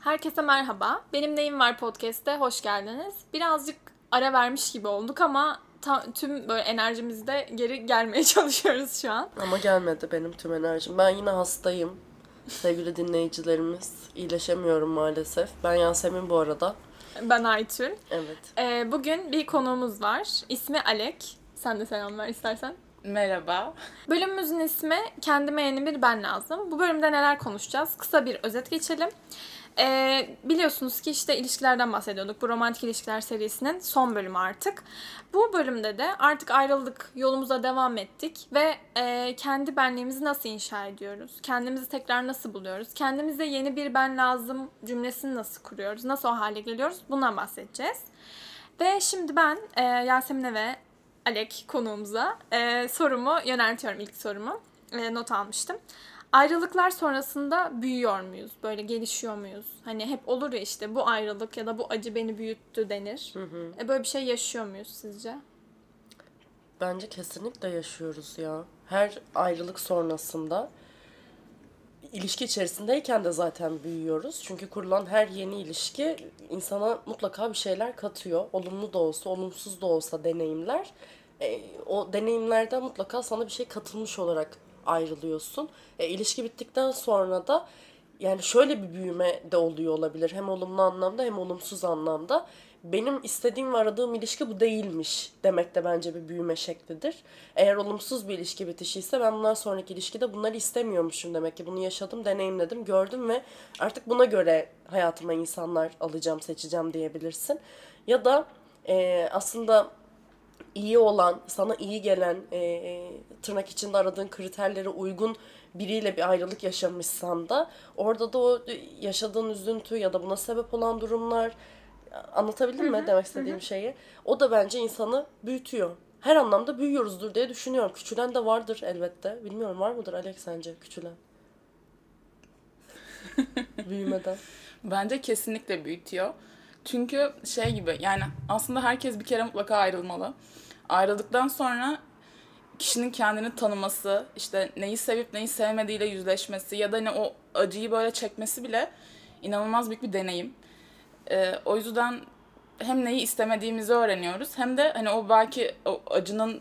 Herkese merhaba. Benim Neyim Var podcast'te hoş geldiniz. Birazcık ara vermiş gibi olduk ama ta- tüm böyle enerjimizde geri gelmeye çalışıyoruz şu an. Ama gelmedi benim tüm enerjim. Ben yine hastayım. Sevgili dinleyicilerimiz. iyileşemiyorum maalesef. Ben Yasemin bu arada. Ben Aytül. Evet. Ee, bugün bir konuğumuz var. İsmi Alek. Sen de selam ver istersen. Merhaba. Bölümümüzün ismi Kendime Yeni Bir Ben Lazım. Bu bölümde neler konuşacağız? Kısa bir özet geçelim. Ee, biliyorsunuz ki işte ilişkilerden bahsediyorduk. Bu romantik ilişkiler serisinin son bölümü artık. Bu bölümde de artık ayrıldık, yolumuza devam ettik ve e, kendi benliğimizi nasıl inşa ediyoruz? Kendimizi tekrar nasıl buluyoruz? Kendimize yeni bir ben lazım cümlesini nasıl kuruyoruz? Nasıl o hale geliyoruz? Bundan bahsedeceğiz. Ve şimdi ben e, Yasemin'e ve Alek konuğumuza e, sorumu yöneltiyorum ilk sorumu. E, not almıştım. Ayrılıklar sonrasında büyüyor muyuz? Böyle gelişiyor muyuz? Hani hep olur ya işte bu ayrılık ya da bu acı beni büyüttü denir. E, böyle bir şey yaşıyor muyuz sizce? Bence kesinlikle yaşıyoruz ya. Her ayrılık sonrasında ilişki içerisindeyken de zaten büyüyoruz. Çünkü kurulan her yeni ilişki insana mutlaka bir şeyler katıyor. Olumlu da olsa, olumsuz da olsa deneyimler. E, o deneyimlerden mutlaka sana bir şey katılmış olarak ayrılıyorsun. E, ilişki bittikten sonra da yani şöyle bir büyüme de oluyor olabilir. Hem olumlu anlamda hem olumsuz anlamda. Benim istediğim ve aradığım ilişki bu değilmiş demek de bence bir büyüme şeklidir. Eğer olumsuz bir ilişki bitişiyse ben bundan sonraki ilişkide bunları istemiyormuşum demek ki. Bunu yaşadım, deneyimledim, gördüm ve artık buna göre hayatıma insanlar alacağım, seçeceğim diyebilirsin. Ya da e, aslında iyi olan, sana iyi gelen, e, e, tırnak içinde aradığın kriterlere uygun biriyle bir ayrılık yaşamışsan da orada da o yaşadığın üzüntü ya da buna sebep olan durumlar anlatabildim mi demek istediğim şeyi? O da bence insanı büyütüyor. Her anlamda büyüyoruzdur diye düşünüyorum. Küçülen de vardır elbette. Bilmiyorum var mıdır Alex sence küçülen? Büyümeden. Bence kesinlikle büyütüyor. Çünkü şey gibi yani aslında herkes bir kere mutlaka ayrılmalı. Ayrıldıktan sonra kişinin kendini tanıması, işte neyi sevip neyi sevmediğiyle yüzleşmesi ya da hani o acıyı böyle çekmesi bile inanılmaz büyük bir deneyim. Ee, o yüzden hem neyi istemediğimizi öğreniyoruz hem de hani o belki o acının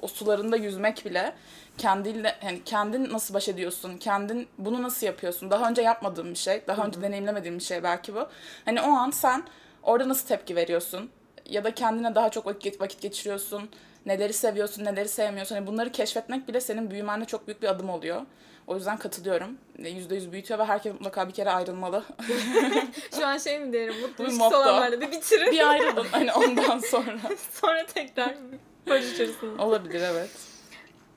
o sularında yüzmek bile kendiyle hani kendin nasıl baş ediyorsun? Kendin bunu nasıl yapıyorsun? Daha önce yapmadığın bir şey, daha önce deneyimlemediğin bir şey belki bu. Hani o an sen orada nasıl tepki veriyorsun? Ya da kendine daha çok vakit, vakit geçiriyorsun. Neleri seviyorsun, neleri sevmiyorsun. Hani bunları keşfetmek bile senin büyümende çok büyük bir adım oluyor. O yüzden katılıyorum. Yüzde yüz büyütüyor ve herkes mutlaka bir kere ayrılmalı. Şu an şey mi diyelim? Mutlu ilişkisi olanlarla bir bitirin. bir ayrılın hani ondan sonra. Sonra tekrar barışırsınız. Olabilir evet.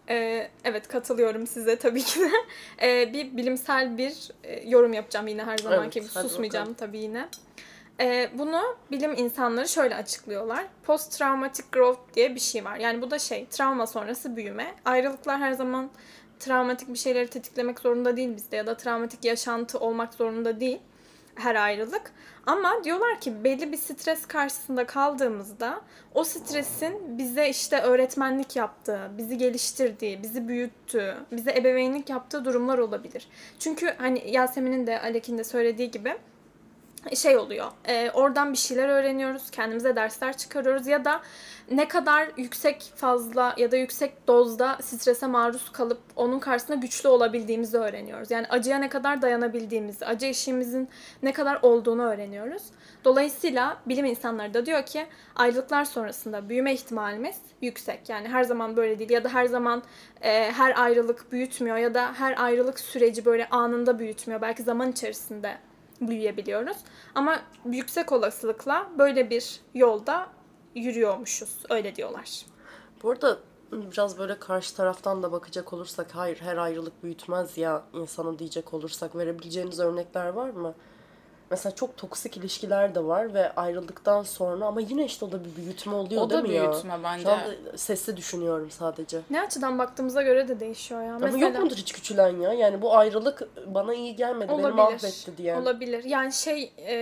Ee, evet katılıyorum size tabii ki de. Ee, bir bilimsel bir e, yorum yapacağım yine her zamanki Evet, gibi. Susmayacağım tabii yine. Ee, bunu bilim insanları şöyle açıklıyorlar. Post traumatic growth diye bir şey var. Yani bu da şey travma sonrası büyüme. Ayrılıklar her zaman travmatik bir şeyleri tetiklemek zorunda değil bizde ya da travmatik yaşantı olmak zorunda değil her ayrılık. Ama diyorlar ki belli bir stres karşısında kaldığımızda o stresin bize işte öğretmenlik yaptığı, bizi geliştirdiği, bizi büyüttüğü, bize ebeveynlik yaptığı durumlar olabilir. Çünkü hani Yasemin'in de Alek'in de söylediği gibi şey oluyor. e, oradan bir şeyler öğreniyoruz, kendimize dersler çıkarıyoruz ya da ne kadar yüksek fazla ya da yüksek dozda strese maruz kalıp onun karşısında güçlü olabildiğimizi öğreniyoruz. Yani acıya ne kadar dayanabildiğimizi, acı eşiğimizin ne kadar olduğunu öğreniyoruz. Dolayısıyla bilim insanları da diyor ki ayrılıklar sonrasında büyüme ihtimalimiz yüksek. Yani her zaman böyle değil ya da her zaman e, her ayrılık büyütmüyor ya da her ayrılık süreci böyle anında büyütmüyor. Belki zaman içerisinde büyüyebiliyoruz. Ama yüksek olasılıkla böyle bir yolda yürüyormuşuz. Öyle diyorlar. Bu arada biraz böyle karşı taraftan da bakacak olursak hayır her ayrılık büyütmez ya insanı diyecek olursak verebileceğiniz örnekler var mı? Mesela çok toksik ilişkiler de var ve ayrıldıktan sonra ama yine işte o da bir büyütme oluyor O da değil mi ya? büyütme bence. Şu anda sesli düşünüyorum sadece. Ne açıdan baktığımıza göre de değişiyor ya. Ama yok mudur hiç küçülen ya? Yani bu ayrılık bana iyi gelmedi, beni mahvetti diye. Olabilir. Yani şey e,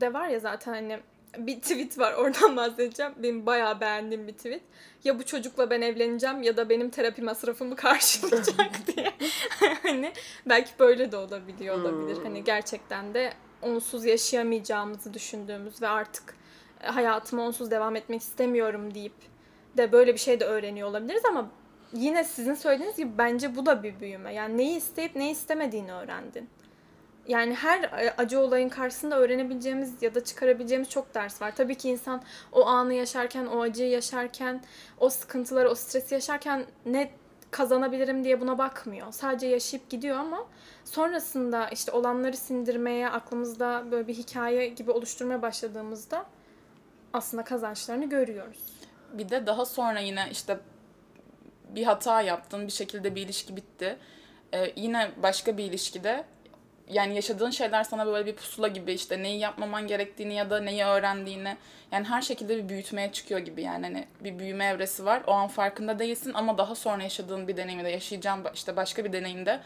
de var ya zaten hani bir tweet var oradan bahsedeceğim. Benim bayağı beğendiğim bir tweet. Ya bu çocukla ben evleneceğim ya da benim terapi masrafımı karşılayacak diye. hani belki böyle de olabiliyor olabilir. Hani gerçekten de onsuz yaşayamayacağımızı düşündüğümüz ve artık e, hayatıma onsuz devam etmek istemiyorum deyip de böyle bir şey de öğreniyor olabiliriz ama yine sizin söylediğiniz gibi bence bu da bir büyüme. Yani neyi isteyip neyi istemediğini öğrendin. Yani her e, acı olayın karşısında öğrenebileceğimiz ya da çıkarabileceğimiz çok ders var. Tabii ki insan o anı yaşarken, o acıyı yaşarken, o sıkıntıları, o stresi yaşarken ne kazanabilirim diye buna bakmıyor. Sadece yaşayıp gidiyor ama sonrasında işte olanları sindirmeye, aklımızda böyle bir hikaye gibi oluşturmaya başladığımızda aslında kazançlarını görüyoruz. Bir de daha sonra yine işte bir hata yaptın, bir şekilde bir ilişki bitti. Ee, yine başka bir ilişkide yani yaşadığın şeyler sana böyle bir pusula gibi işte neyi yapmaman gerektiğini ya da neyi öğrendiğini yani her şekilde bir büyütmeye çıkıyor gibi yani hani bir büyüme evresi var. O an farkında değilsin ama daha sonra yaşadığın bir deneyimde yaşayacağın işte başka bir deneyimde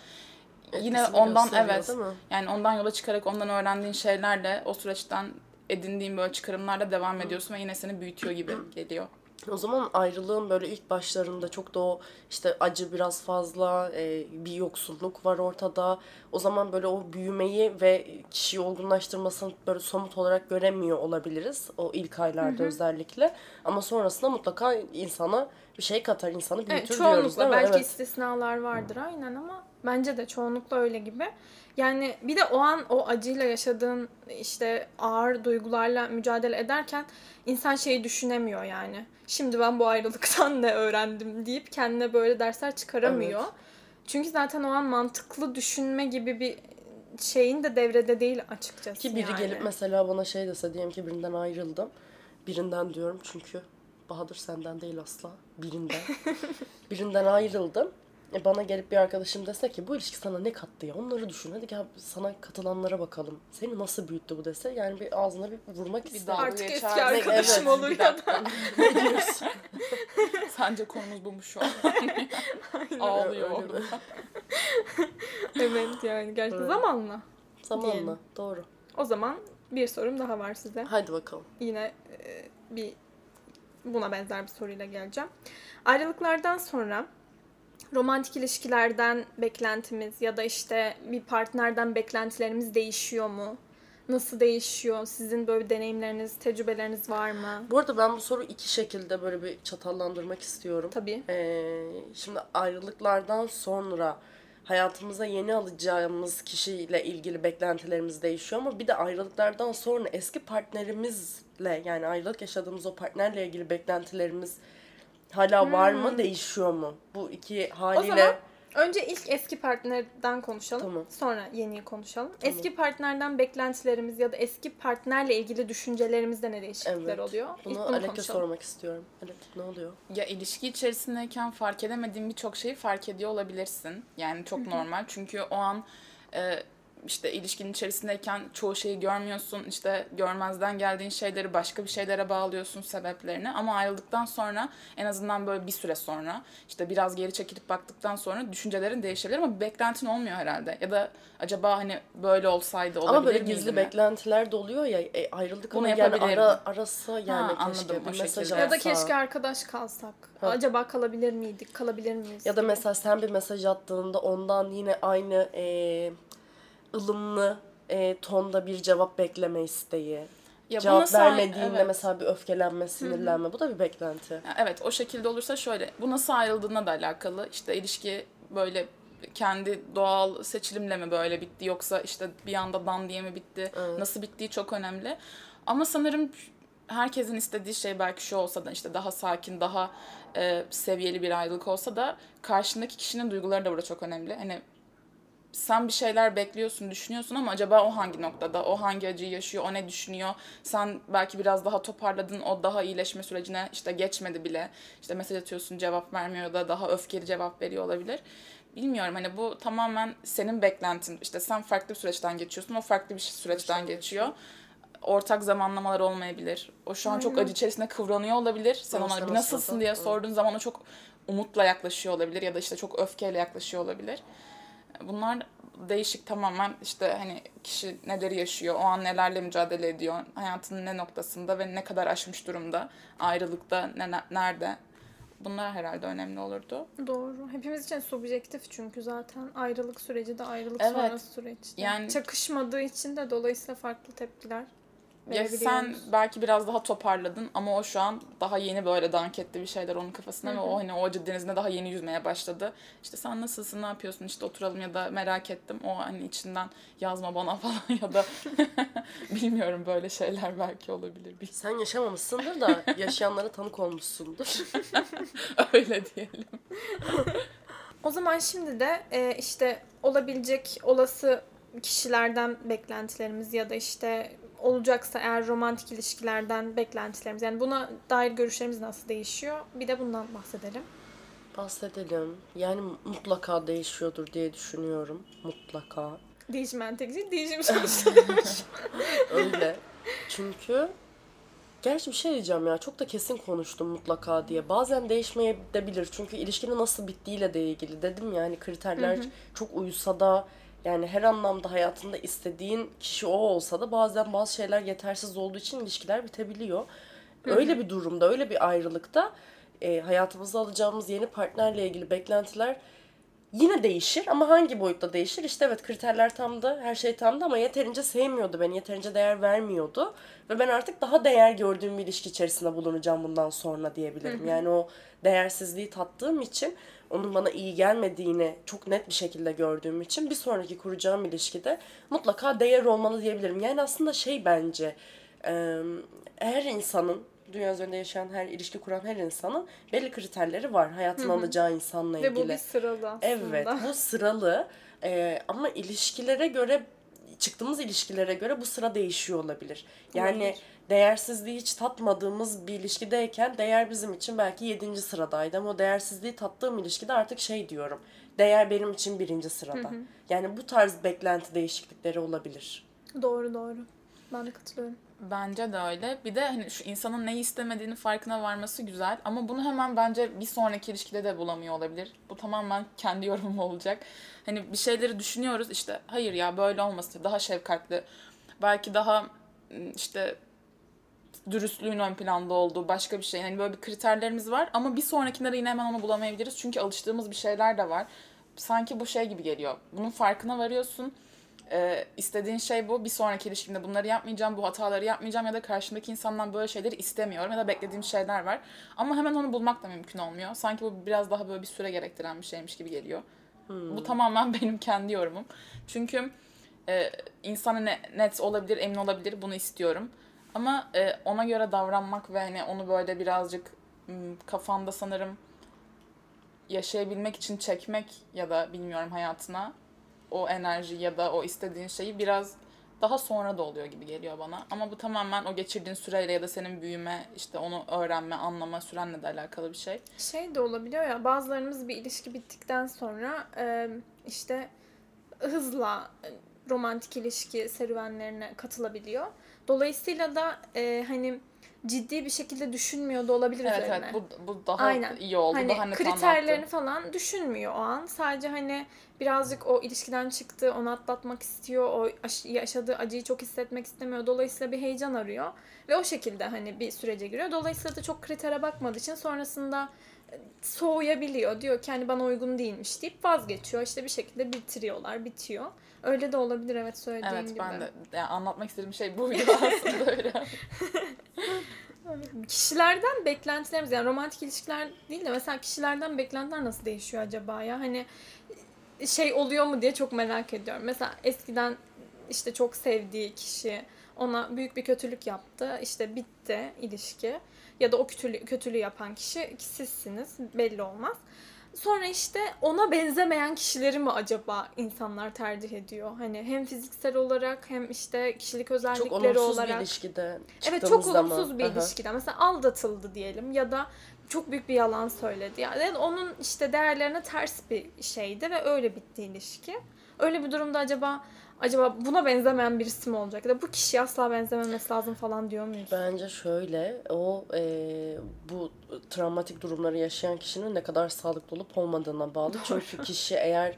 yine ondan evet yani ondan yola çıkarak ondan öğrendiğin şeylerle o süreçten edindiğin böyle çıkarımlarla devam ediyorsun ve yine seni büyütüyor gibi geliyor. O zaman ayrılığın böyle ilk başlarında çok da o işte acı biraz fazla, e, bir yoksulluk var ortada. O zaman böyle o büyümeyi ve kişiyi olgunlaştırmasını böyle somut olarak göremiyor olabiliriz. O ilk aylarda özellikle. Ama sonrasında mutlaka insana bir şey katar, insanı büyütür Evet, diyoruz çoğunlukla değil mi? belki Evet. istisnalar vardır aynen ama bence de çoğunlukla öyle gibi. Yani bir de o an o acıyla yaşadığın işte ağır duygularla mücadele ederken insan şeyi düşünemiyor yani. Şimdi ben bu ayrılıktan ne öğrendim deyip kendine böyle dersler çıkaramıyor. Evet. Çünkü zaten o an mantıklı düşünme gibi bir şeyin de devrede değil açıkçası. Ki biri yani. gelip mesela bana şey dese diyelim ki birinden ayrıldım. Birinden diyorum çünkü Bahadır senden değil asla. Birinden. birinden ayrıldım. Bana gelip bir arkadaşım dese ki bu ilişki sana ne kattı ya onları düşün. Hadi gel sana katılanlara bakalım. Seni nasıl büyüttü bu dese yani bir ağzına bir vurmak Bir isterim. daha- Artık eski arkadaşım Evet, olur bir ya da. ne diyorsun? Sence konumuz bu mu şu an? Ağlıyor Öyle orada. evet yani gerçekten Evet. zamanla. Zamanla Diyelim. doğru. O zaman bir sorum daha var size. Hadi bakalım. Yine e, bir buna benzer bir soruyla geleceğim. Ayrılıklardan sonra romantik ilişkilerden beklentimiz ya da işte bir partnerden beklentilerimiz değişiyor mu? Nasıl değişiyor? Sizin böyle deneyimleriniz, tecrübeleriniz var mı? Bu arada ben bu soruyu iki şekilde böyle bir çatallandırmak istiyorum. Tabii. Ee, şimdi ayrılıklardan sonra hayatımıza yeni alacağımız kişiyle ilgili beklentilerimiz değişiyor ama bir de ayrılıklardan sonra eski partnerimizle yani ayrılık yaşadığımız o partnerle ilgili beklentilerimiz hala var mı değişiyor mu? Bu iki O haliyle zaman önce ilk eski partnerden konuşalım. Tamam. Sonra yeniyi konuşalım. Eski partnerden beklentilerimiz ya da eski partnerle ilgili düşüncelerimizde ne değişiklikler evet. oluyor? Bunu bunu Alek'e sormak istiyorum. Alek ne oluyor? Ya ilişki içerisindeyken fark edemediğin birçok şeyi fark ediyor olabilirsin. Yani çok normal. Çünkü o an e, işte ilişkinin içerisindeyken çoğu şeyi görmüyorsun. İşte görmezden geldiğin şeyleri başka bir şeylere bağlıyorsun sebeplerini. Ama ayrıldıktan sonra en azından böyle bir süre sonra işte biraz geri çekilip baktıktan sonra düşüncelerin değişebilir ama beklentin olmuyor herhalde. Ya da acaba hani böyle olsaydı olabilir Ama böyle gizli mi? beklentiler de oluyor ya e, ayrıldık Bunu ama yani ara, arasa yani Ha, keşke anladım, bir mesaj. Ya da keşke arkadaş kalsak. Ha. Acaba kalabilir miydik? Kalabilir miyiz? Ya da mesela sen bir mesaj attığında ondan yine aynı e, ılımlı e, tonda bir cevap bekleme isteği. Ya cevap vermediğinde evet. mesela bir öfkelenme, sinirlenme. Bu da bir beklenti. Ya Evet o şekilde olursa şöyle bu nasıl ayrıldığına da alakalı işte ilişki böyle kendi doğal seçilimle mi böyle bitti yoksa işte bir anda dan diye mi bitti Evet. nasıl bittiği çok önemli ama sanırım herkesin istediği şey belki şu olsa da işte daha sakin daha e, seviyeli bir ayrılık olsa da karşındaki kişinin duyguları da burada çok önemli hani sen bir şeyler bekliyorsun, düşünüyorsun ama acaba o hangi noktada, o hangi acıyı yaşıyor, o ne düşünüyor? Sen belki biraz daha toparladın, o daha iyileşme sürecine işte geçmedi bile. İşte mesaj atıyorsun, cevap vermiyor da daha öfkeli cevap veriyor olabilir. Bilmiyorum hani bu tamamen senin beklentin. İşte sen farklı bir süreçten geçiyorsun, o farklı bir süreçten geçiyor. Ortak zamanlamalar olmayabilir. O şu an çok acı içerisinde kıvranıyor olabilir. Sen ona bir nasılsın diye sorduğun zaman o çok umutla yaklaşıyor olabilir ya da işte çok öfkeyle yaklaşıyor olabilir. Bunlar değişik tamamen işte hani kişi neleri yaşıyor, o an nelerle mücadele ediyor, hayatının ne noktasında ve ne kadar aşmış durumda, ayrılıkta ne, ne- nerede. Bunlar herhalde önemli olurdu. Doğru. Hepimiz için subjektif çünkü zaten ayrılık süreci de ayrılık Evet. sonrası süreç. Yani- çakışmadığı için de dolayısıyla farklı tepkiler Ya sen belki biraz daha toparladın ama o şu an daha yeni böyle dank etti bir şeyler onun kafasına ve o hani o acı denizinde daha yeni yüzmeye başladı. İşte sen nasılsın, ne yapıyorsun, işte oturalım ya da merak ettim. O hani içinden yazma bana falan ya da bilmiyorum böyle şeyler belki olabilir. Bil- Sen yaşamamışsındır da yaşayanlara tanık olmuşsundur. Öyle diyelim. O zaman şimdi de e, işte olabilecek olası kişilerden beklentilerimiz ya da işte olacaksa eğer romantik ilişkilerden beklentilerimiz yani buna dair görüşlerimiz nasıl değişiyor? Bir de bundan bahsedelim. Bahsedelim. Yani mutlaka değişiyordur diye düşünüyorum. Mutlaka. Değişmen tek şey sonuçlanmış. Öyle. Çünkü gerçi bir şey diyeceğim ya çok da kesin konuştum mutlaka diye. Bazen değişmeyebilir çünkü ilişkinin nasıl bittiğiyle de ilgili. Dedim ya hani kriterler çok uyusa da yani her anlamda hayatında istediğin kişi o olsa da bazen bazı şeyler yetersiz olduğu için ilişkiler bitebiliyor. Öyle bir durumda, öyle bir ayrılıkta e, hayatımıza alacağımız yeni partnerle ilgili beklentiler yine değişir ama hangi boyutta değişir? İşte evet kriterler tamdı, her şey tamdı ama yeterince sevmiyordu beni, yeterince değer vermiyordu. Ve ben artık daha değer gördüğüm bir ilişki içerisinde bulunacağım bundan sonra diyebilirim. Yani o değersizliği tattığım için, onun bana iyi gelmediğini çok net bir şekilde gördüğüm için bir sonraki kuracağım ilişkide mutlaka değer olmalı diyebilirim. Yani aslında şey bence, her insanın dünya üzerinde yaşayan her ilişki kuran her insanın belli kriterleri var hayatına alacağı insanla ilgili. Ve bu bir sıralı aslında. Evet bu sıralı Ee, ama ilişkilere göre çıktığımız ilişkilere göre bu sıra değişiyor olabilir. Yani Olabilir. değersizliği hiç tatmadığımız bir ilişkideyken değer bizim için belki yedinci sıradaydı ama o değersizliği tattığım ilişkide artık şey diyorum. Değer benim için birinci sırada. Yani bu tarz beklenti değişiklikleri olabilir. Doğru doğru. Ben de katılıyorum. Bence de öyle. Bir de hani şu insanın neyi istemediğini farkına varması güzel. Ama bunu hemen bence bir sonraki ilişkide de bulamıyor olabilir. Bu tamamen kendi yorumum olacak. Hani bir şeyleri düşünüyoruz işte hayır ya böyle olmasın. Daha şefkatli. Belki daha işte dürüstlüğün ön planda olduğu başka bir şey. Hani böyle bir kriterlerimiz var ama bir sonrakinde de yine hemen onu bulamayabiliriz. Çünkü alıştığımız bir şeyler de var. Sanki bu şey gibi geliyor. Bunun farkına varıyorsun. Ee, istediğin şey bu. Bir sonraki ilişkimde bunları yapmayacağım, bu hataları yapmayacağım ya da karşımdaki insandan böyle şeyleri istemiyorum ya da beklediğim şeyler var. Ama hemen onu bulmak da mümkün olmuyor. Sanki bu biraz daha böyle bir süre gerektiren bir şeymiş gibi geliyor. Bu tamamen benim kendi yorumum. Çünkü e, insana ne, net olabilir, emin olabilir bunu istiyorum. Ama e, ona göre davranmak ve hani onu böyle birazcık m, kafanda sanırım yaşayabilmek için çekmek ya da bilmiyorum hayatına o enerji ya da o istediğin şeyi biraz daha sonra da oluyor gibi geliyor bana. Ama bu tamamen o geçirdiğin süreyle ya da senin büyüme, işte onu öğrenme, anlama sürenle de alakalı bir şey. Şey de olabiliyor ya bazılarımız bir ilişki bittikten sonra işte hızla romantik ilişki serüvenlerine katılabiliyor. Dolayısıyla da hani ciddi bir şekilde düşünmüyor da olabilir Evet üzerine. evet bu, bu daha Aynen. iyi oldu. Hani daha kriterlerini falan düşünmüyor o an. Sadece hani birazcık o ilişkiden çıktı, onu atlatmak istiyor. O aş- yaşadığı acıyı çok hissetmek istemiyor. Dolayısıyla bir heyecan arıyor. Ve o şekilde hani bir sürece giriyor. Dolayısıyla da çok kritere bakmadığı için sonrasında e, soğuyabiliyor. Diyor ki hani bana uygun değilmiş deyip vazgeçiyor. İşte bir şekilde bitiriyorlar, bitiyor. Öyle de olabilir evet söylediğin Evet gibi. ben de yani anlatmak istediğim şey buydu aslında öyle. Kişilerden beklentilerimiz yani romantik ilişkiler değil de mesela kişilerden beklentiler nasıl değişiyor acaba ya? Hani şey oluyor mu diye çok merak ediyorum. Mesela eskiden işte çok sevdiği kişi ona büyük bir kötülük yaptı. İşte bitti ilişki. Ya da o kötülüğü, kötülüğü yapan kişi sizsiniz. Belli olmaz. Sonra işte ona benzemeyen kişileri mi acaba insanlar tercih ediyor? Hani hem fiziksel olarak hem işte kişilik Çok özellikleri olumsuz olarak. bir ilişkide Evet çok mı? olumsuz bir Aha. ilişkide. Mesela aldatıldı diyelim ya da çok büyük bir yalan söyledi. Yani onun işte değerlerine ters bir şeydi ve öyle bitti ilişki. Öyle bir durumda acaba acaba buna benzemeyen birisi mi olacak? Ya da bu kişiye asla benzememesi lazım falan diyor muyuz? Bence şöyle, o e, bu travmatik durumları yaşayan kişinin ne kadar sağlıklı olup olmadığına bağlı. Çünkü kişi eğer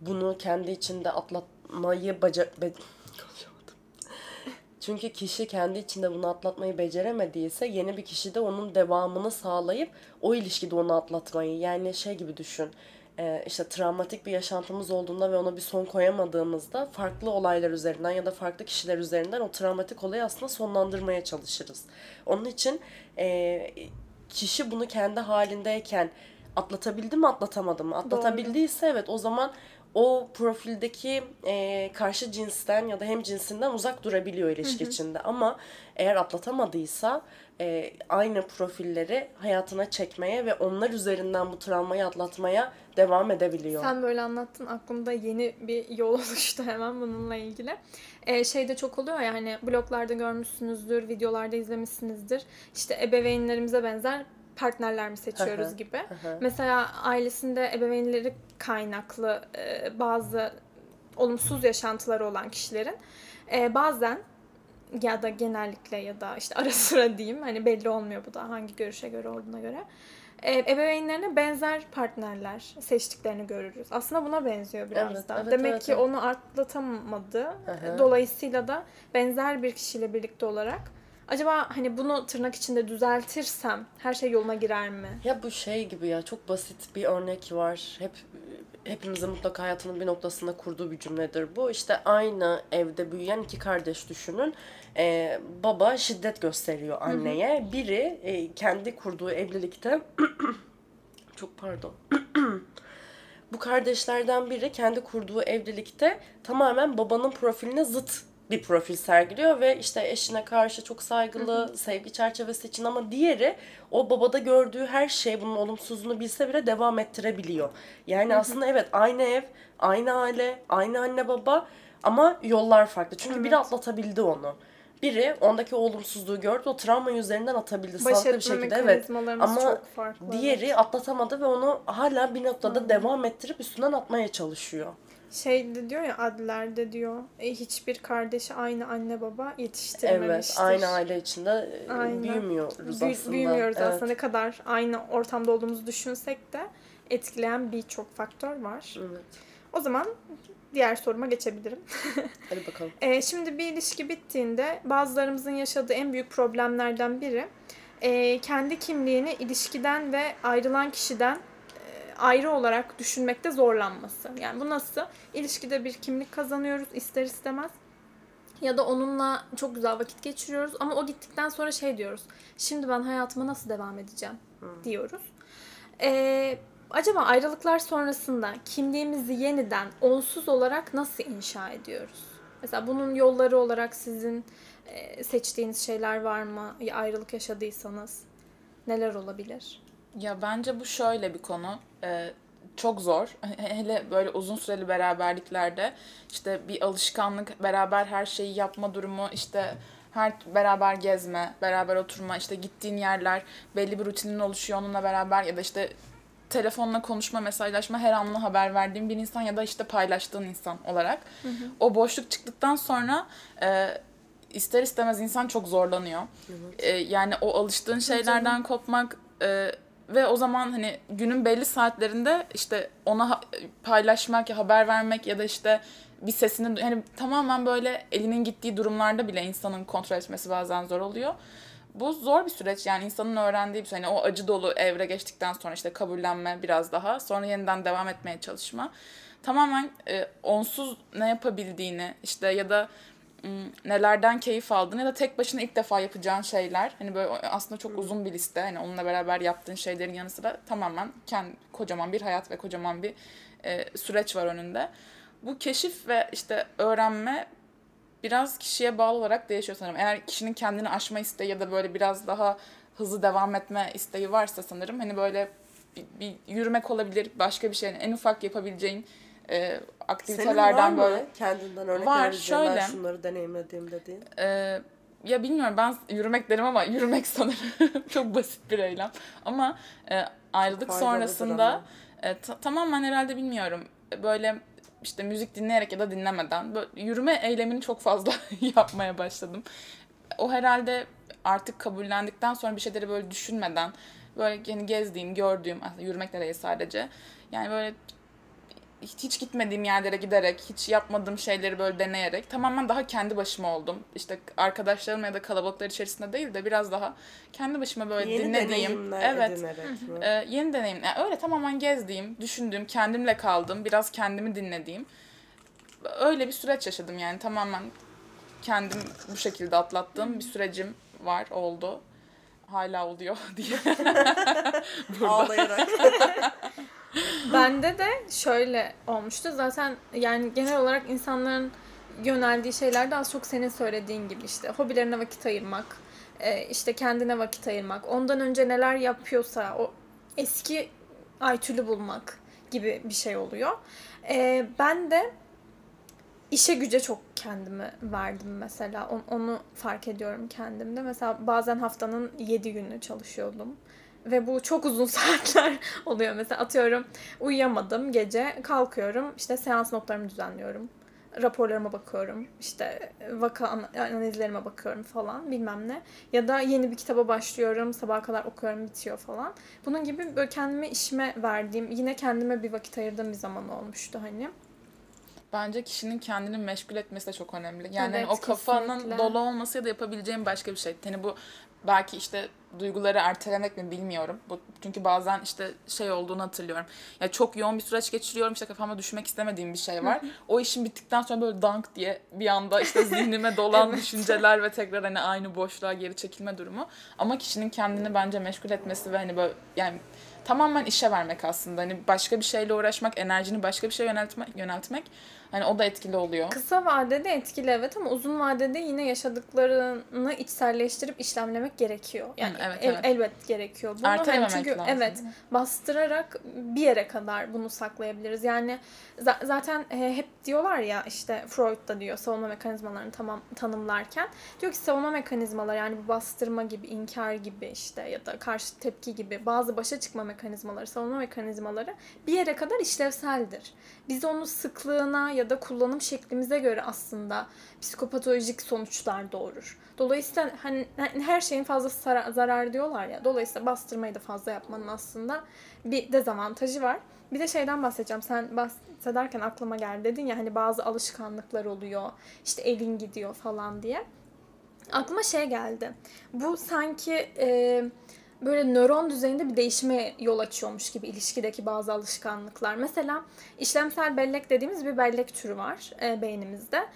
bunu kendi içinde atlatmayı baca... Be. Çünkü kişi kendi içinde bunu atlatmayı beceremediyse yeni bir kişi de onun devamını sağlayıp o ilişkide onu atlatmayı yani şey gibi düşün. Ee, işte travmatik bir yaşantımız olduğunda ve ona bir son koyamadığımızda farklı olaylar üzerinden ya da farklı kişiler üzerinden o travmatik olayı aslında sonlandırmaya çalışırız. Onun için e, kişi bunu kendi halindeyken atlatabildi mi atlatamadı mı? Atlatabildiyse evet o zaman o profildeki e, karşı cinsten ya da hem cinsinden uzak durabiliyor ilişki içinde. Ama eğer atlatamadıysa e, aynı profilleri hayatına çekmeye ve onlar üzerinden bu travmayı atlatmaya devam edebiliyor. Sen böyle anlattın aklımda yeni bir yol oluştu hemen bununla ilgili. Ee, şeyde çok oluyor ya hani bloglarda görmüşsünüzdür, videolarda izlemişsinizdir. İşte ebeveynlerimize benzer partnerler mi seçiyoruz gibi. Mesela ailesinde ebeveynleri kaynaklı e, bazı olumsuz yaşantıları olan kişilerin e, bazen ya da genellikle ya da işte ara sıra diyeyim hani belli olmuyor bu da hangi görüşe göre olduğuna göre e, ebeveynlerine benzer partnerler seçtiklerini görürüz. Aslında buna benziyor biraz Evet, da. evet, Demek evet, ki evet. onu atlatamadı. Dolayısıyla da benzer bir kişiyle birlikte olarak acaba hani bunu tırnak içinde düzeltirsem her şey yoluna girer mi? Ya bu şey gibi ya çok basit bir örnek var. Hep hepimizin mutlaka hayatının bir noktasında kurduğu bir cümledir bu. İşte aynı evde büyüyen iki kardeş düşünün. Ee, baba şiddet gösteriyor anneye. Biri e, kendi kurduğu evlilikte çok pardon. bu kardeşlerden biri kendi kurduğu evlilikte tamamen babanın profiline zıt bir profil sergiliyor ve işte eşine karşı çok saygılı, sevgi çerçevesi için ama diğeri o babada gördüğü her şey bunun olumsuzluğunu bilse bile devam ettirebiliyor. Yani aslında evet aynı ev, aynı aile, aynı anne baba ama yollar farklı. Çünkü biri Evet. atlatabildi onu. Biri ondaki olumsuzluğu gördü, o travmayı üzerinden atabildi Baş sağlıklı bir şekilde. Evet. Ama çok farklı. diğeri atlatamadı ve onu hala bir noktada devam ettirip üstünden atmaya çalışıyor. Şey de diyor ya adlerde diyor e, hiçbir kardeşi aynı anne baba Evet, yetiştirmemiştir. aynı aile içinde e, Aynen. büyümüyoruz Büyü- aslında. Büyümüyoruz Evet. aslında ne kadar aynı ortamda olduğumuzu düşünsek de etkileyen birçok faktör var. Evet. O zaman diğer soruma geçebilirim. Hadi bakalım. Ee, şimdi bir ilişki bittiğinde bazılarımızın yaşadığı en büyük problemlerden biri e, kendi kimliğini ilişkiden ve ayrılan kişiden e, ayrı olarak düşünmekte zorlanması. Yani bu nasıl? İlişkide bir kimlik kazanıyoruz ister istemez. Ya da onunla çok güzel vakit geçiriyoruz ama o gittikten sonra şey diyoruz. Şimdi ben hayatıma nasıl devam edeceğim diyoruz. Ee, acaba ayrılıklar sonrasında kimliğimizi yeniden onsuz olarak nasıl inşa ediyoruz? Mesela bunun yolları olarak sizin e, seçtiğiniz şeyler var mı? Ya ayrılık yaşadıysanız neler olabilir? Ya bence bu şöyle bir konu. Ee, çok zor. He- Hele böyle uzun süreli beraberliklerde işte bir alışkanlık, beraber her şeyi yapma durumu, işte her beraber gezme, beraber oturma, işte gittiğin yerler belli bir rutinin oluşuyor onunla beraber ya da işte telefonla konuşma, mesajlaşma, her anlı haber verdiğin bir insan ya da işte paylaştığın insan olarak. O boşluk çıktıktan sonra e, ister istemez insan çok zorlanıyor. E, yani o alıştığın şeylerden kopmak e, ve o zaman hani günün belli saatlerinde işte ona paylaşmak ya haber vermek ya da işte bir sesini hani tamamen böyle elinin gittiği durumlarda bile insanın kontrol etmesi bazen zor oluyor. Bu zor bir süreç yani insanın öğrendiği bir şey. Yani o acı dolu evre geçtikten sonra işte kabullenme biraz daha sonra yeniden devam etmeye çalışma. Tamamen e, onsuz ne yapabildiğini işte ya da nelerden keyif aldığını ya da tek başına ilk defa yapacağın şeyler. Hani böyle aslında çok uzun bir liste. Hani onunla beraber yaptığın şeylerin yanı sıra tamamen kendi, kocaman bir hayat ve kocaman bir e, süreç var önünde. Bu keşif ve işte öğrenme biraz kişiye bağlı olarak değişiyor sanırım. Eğer kişinin kendini aşma isteği ya da böyle biraz daha hızlı devam etme isteği varsa sanırım hani böyle bir, bir yürümek olabilir, başka bir şey. En ufak yapabileceğin e, Senin var aktivitelerden mı böyle. kendinden örnek Var, verebileceğin, ben şöyle. şunları deneyimlediğim dediğin? Ee, ya bilmiyorum ben yürümek derim ama yürümek sanırım çok basit bir eylem. Ama e, ayrılık sonrasında e, ta- tamamen herhalde bilmiyorum böyle işte müzik dinleyerek ya da dinlemeden böyle yürüme eylemini çok fazla yapmaya başladım. O herhalde artık kabullendikten sonra bir şeyleri böyle düşünmeden böyle yani gezdiğim, gördüğüm aslında yürümek de değil sadece. Yani böyle hiç gitmediğim yerlere giderek, hiç yapmadığım şeyleri böyle deneyerek tamamen daha kendi başıma oldum. İşte arkadaşlarım ya da kalabalıklar içerisinde değil de biraz daha kendi başıma böyle Yeni dinlediğim. Evet. Ee, yeni deneyim. Yani öyle tamamen gezdiğim, düşündüğüm, kendimle kaldım, biraz kendimi dinlediğim. Öyle bir süreç yaşadım yani tamamen kendim bu şekilde atlattığım bir sürecim var, oldu. Hala oluyor diye. Ağlayarak. Bende de şöyle olmuştu. Zaten yani genel olarak insanların yöneldiği şeyler de az çok senin söylediğin gibi işte hobilerine vakit ayırmak, e, işte kendine vakit ayırmak, ondan önce neler yapıyorsa o eski Aytül'ü bulmak gibi bir şey oluyor. E, ben de işe güce çok kendimi verdim mesela. On- Onu fark ediyorum kendimde. Mesela bazen haftanın 7 günü çalışıyordum. Ve bu çok uzun saatler oluyor. Mesela atıyorum uyuyamadım gece kalkıyorum işte seans notlarımı düzenliyorum. Raporlarıma bakıyorum. işte vaka an- analizlerime bakıyorum falan bilmem ne. Ya da yeni bir kitaba başlıyorum. Sabaha kadar okuyorum bitiyor falan. Bunun gibi böyle kendime işime verdiğim yine kendime bir vakit ayırdığım bir zaman olmuştu hani. Bence kişinin kendini meşgul etmesi de çok önemli. Yani Evet, o kafanın kesinlikle. dolu olması ya da yapabileceğin başka bir şey. Hani bu belki işte duyguları ertelemek mi bilmiyorum. Bu çünkü bazen işte şey olduğunu hatırlıyorum. Ya çok yoğun bir süreç geçiriyorum. işte kafamda düşmek istemediğim bir şey var. o işin bittikten sonra böyle dank diye bir anda işte zihnime dolan Evet. düşünceler ve tekrar hani aynı boşluğa geri çekilme durumu. Ama kişinin kendini bence meşgul etmesi ve hani böyle yani tamamen işe vermek aslında. Hani başka bir şeyle uğraşmak, enerjini başka bir şeye yöneltmek, yöneltmek hani o da etkili oluyor. Kısa vadede etkili evet ama uzun vadede yine yaşadıklarını içselleştirip işlemlemek gerekiyor. Yani Hı, evet, el- evet. elbet gerekiyor. Bunu hani çünkü lazım. evet bastırarak bir yere kadar bunu saklayabiliriz. Yani za- zaten e, hep diyorlar ya işte Freud da diyor savunma mekanizmalarını tamam tanımlarken diyor ki savunma mekanizmaları yani bu bastırma gibi, inkar gibi işte ya da karşı tepki gibi bazı başa çıkma mekanizmaları, savunma mekanizmaları bir yere kadar işlevseldir. Biz onu sıklığına ya da kullanım şeklimize göre aslında psikopatolojik sonuçlar doğurur. Dolayısıyla hani hani her şeyin fazlası zara- zarar diyorlar ya. Dolayısıyla bastırmayı da fazla yapmanın aslında bir dezavantajı var. Bir de şeyden bahsedeceğim. Sen bahsederken aklıma geldi dedin ya hani bazı alışkanlıklar oluyor. İşte elin gidiyor falan diye. Aklıma şey geldi. Bu sanki e, böyle nöron düzeyinde bir değişime yol açıyormuş gibi ilişkideki bazı alışkanlıklar. Mesela işlemsel bellek dediğimiz bir bellek türü var e, beynimizde.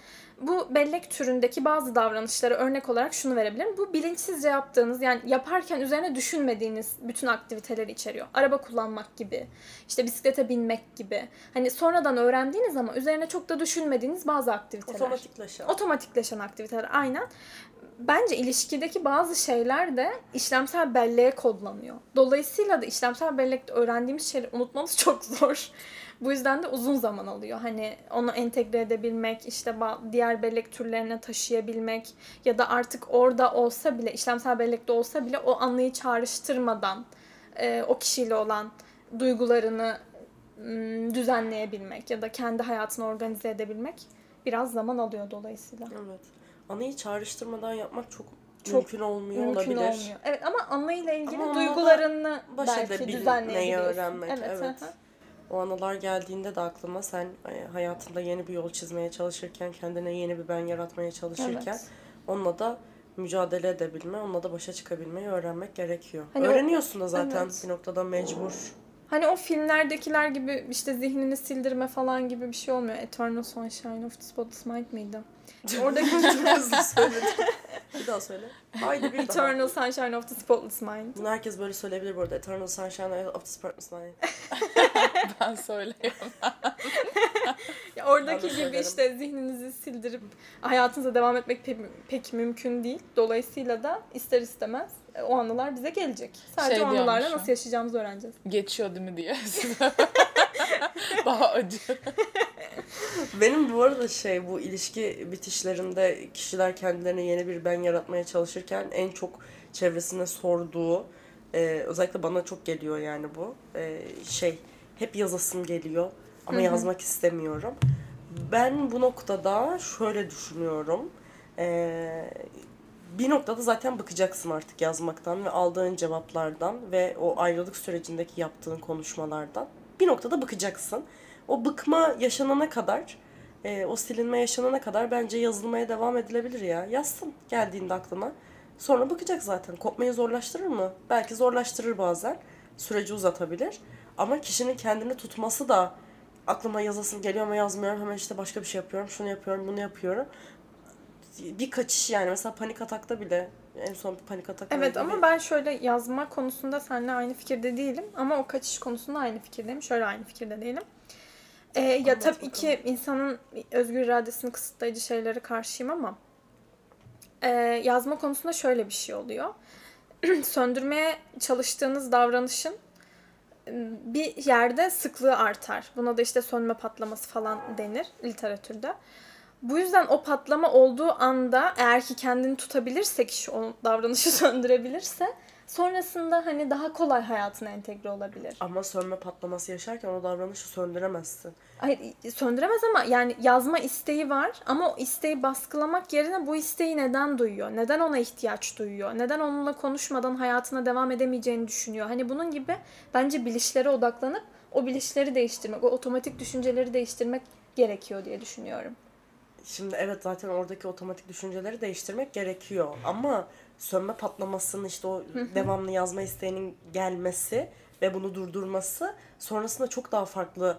Bu bellek türündeki bazı davranışlara örnek olarak şunu verebilirim. Bu bilinçsizce yaptığınız yani yaparken üzerine düşünmediğiniz bütün aktiviteleri içeriyor. Araba kullanmak gibi, işte bisiklete binmek gibi. Hani sonradan öğrendiğiniz ama üzerine çok da düşünmediğiniz bazı aktiviteler. Otomatikleşen. Otomatikleşen aktiviteler aynen. Bence ilişkideki bazı şeyler de işlemsel belleğe kodlanıyor. Dolayısıyla da işlemsel bellekte öğrendiğimiz şeyleri unutmamız çok zor. Bu yüzden de uzun zaman alıyor. Hani onu entegre edebilmek, işte diğer bellek türlerine taşıyabilmek ya da artık orada olsa bile, işlemsel bellekte olsa bile o anlayı çağrıştırmadan e, o kişiyle olan duygularını düzenleyebilmek ya da kendi hayatını organize edebilmek biraz zaman alıyor dolayısıyla. Evet. Anıyı çağrıştırmadan yapmak çok, Çok mümkün olmuyor Mümkün olabilir. olmuyor. Evet ama anlayla ilgili Ama duygularını baş belki düzenleyebiliyorsun. öğrenmek, evet. hı hı. O anılar geldiğinde de aklıma sen hayatında yeni bir yol çizmeye çalışırken, kendine yeni bir ben yaratmaya çalışırken Evet. onunla da mücadele edebilme, onunla da başa çıkabilmeyi öğrenmek gerekiyor. Hani o- Öğreniyorsun da zaten Evet. bir noktada mecbur. Hani o filmlerdekiler gibi işte zihnini sildirme falan gibi bir şey olmuyor. Eternal Sunshine of the Spotless Mind miydi? Oradaki Çok hızlı söyledim. bir daha söyle. Haydi bir daha. Eternal Sunshine of the Spotless Mind. Bunu herkes böyle söyleyebilir bu arada. Eternal Sunshine of the Spotless Mind. Ben söyleyeyim. Ya oradaki gibi söylerim. işte zihninizi sildirip hayatınıza devam etmek pek, pek mümkün değil. Dolayısıyla da ister istemez e, o anılar bize gelecek. Sadece Şey o anılarla nasıl yaşayacağımızı öğreneceğiz. Geçiyor değil mi diye. Daha acı. Benim bu arada şey bu ilişki bitişlerinde kişiler kendilerine yeni bir ben yaratmaya çalışırken en çok çevresine sorduğu e, özellikle bana çok geliyor yani bu e, şey hep yazasım geliyor ama yazmak istemiyorum. Ben bu noktada şöyle düşünüyorum. E, bir noktada zaten bakacaksın artık yazmaktan ve aldığın cevaplardan ve o ayrılık sürecindeki yaptığın konuşmalardan. Bir noktada bakacaksın. o bıkma yaşanana kadar, e, o silinme yaşanana kadar bence yazılmaya devam edilebilir ya. Yazsın geldiğinde aklına. Sonra bakacak zaten. Kopmayı zorlaştırır mı? Belki zorlaştırır bazen. Süreci uzatabilir. Ama kişinin kendini tutması da aklıma yazasım geliyor ama yazmıyorum. Hemen işte başka bir şey yapıyorum. Şunu yapıyorum, bunu yapıyorum. Bir kaçış yani. Mesela panik atakta bile en son bir panik atak Evet ama ben şöyle yazma konusunda seninle aynı fikirde değilim. Ama o kaçış konusunda aynı fikirdeyim. Şöyle aynı fikirde değilim. Ee, ya tabii bakalım. ki insanın özgür iradesini kısıtlayıcı şeylere karşıyım ama e, yazma konusunda şöyle bir şey oluyor. Söndürmeye çalıştığınız davranışın e, bir yerde sıklığı artar. Buna da işte sönme patlaması falan denir literatürde. Bu yüzden o patlama olduğu anda eğer ki kendini tutabilirse kişi o davranışı söndürebilirse sonrasında hani daha kolay hayatına entegre olabilir. Ama sönme patlaması yaşarken o davranışı söndüremezsin. Hayır söndüremez ama yani yazma isteği var ama o isteği baskılamak yerine bu isteği neden duyuyor? Neden ona ihtiyaç duyuyor? Neden onunla konuşmadan hayatına devam edemeyeceğini düşünüyor? Hani bunun gibi bence bilişlere odaklanıp o bilişleri değiştirmek, o otomatik düşünceleri değiştirmek gerekiyor diye düşünüyorum. Şimdi evet zaten oradaki otomatik düşünceleri değiştirmek gerekiyor. Ama sönme patlamasının işte o devamlı yazma isteğinin gelmesi ve bunu durdurması sonrasında çok daha farklı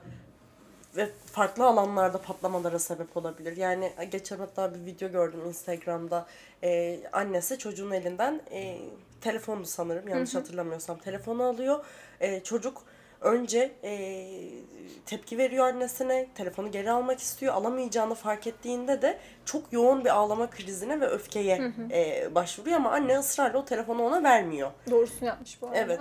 ve farklı alanlarda patlamalara sebep olabilir. Yani geçen hatta bir video gördüm Instagram'da. Ee, annesi çocuğun elinden e, telefonu sanırım yanlış hatırlamıyorsam telefonu alıyor. Ee, çocuk önce e, tepki veriyor annesine, telefonu geri almak istiyor. Alamayacağını fark ettiğinde de çok yoğun bir ağlama krizine ve öfkeye e, başvuruyor ama anne ısrarla o telefonu ona vermiyor. Doğrusunu yapmış bu arada. Evet.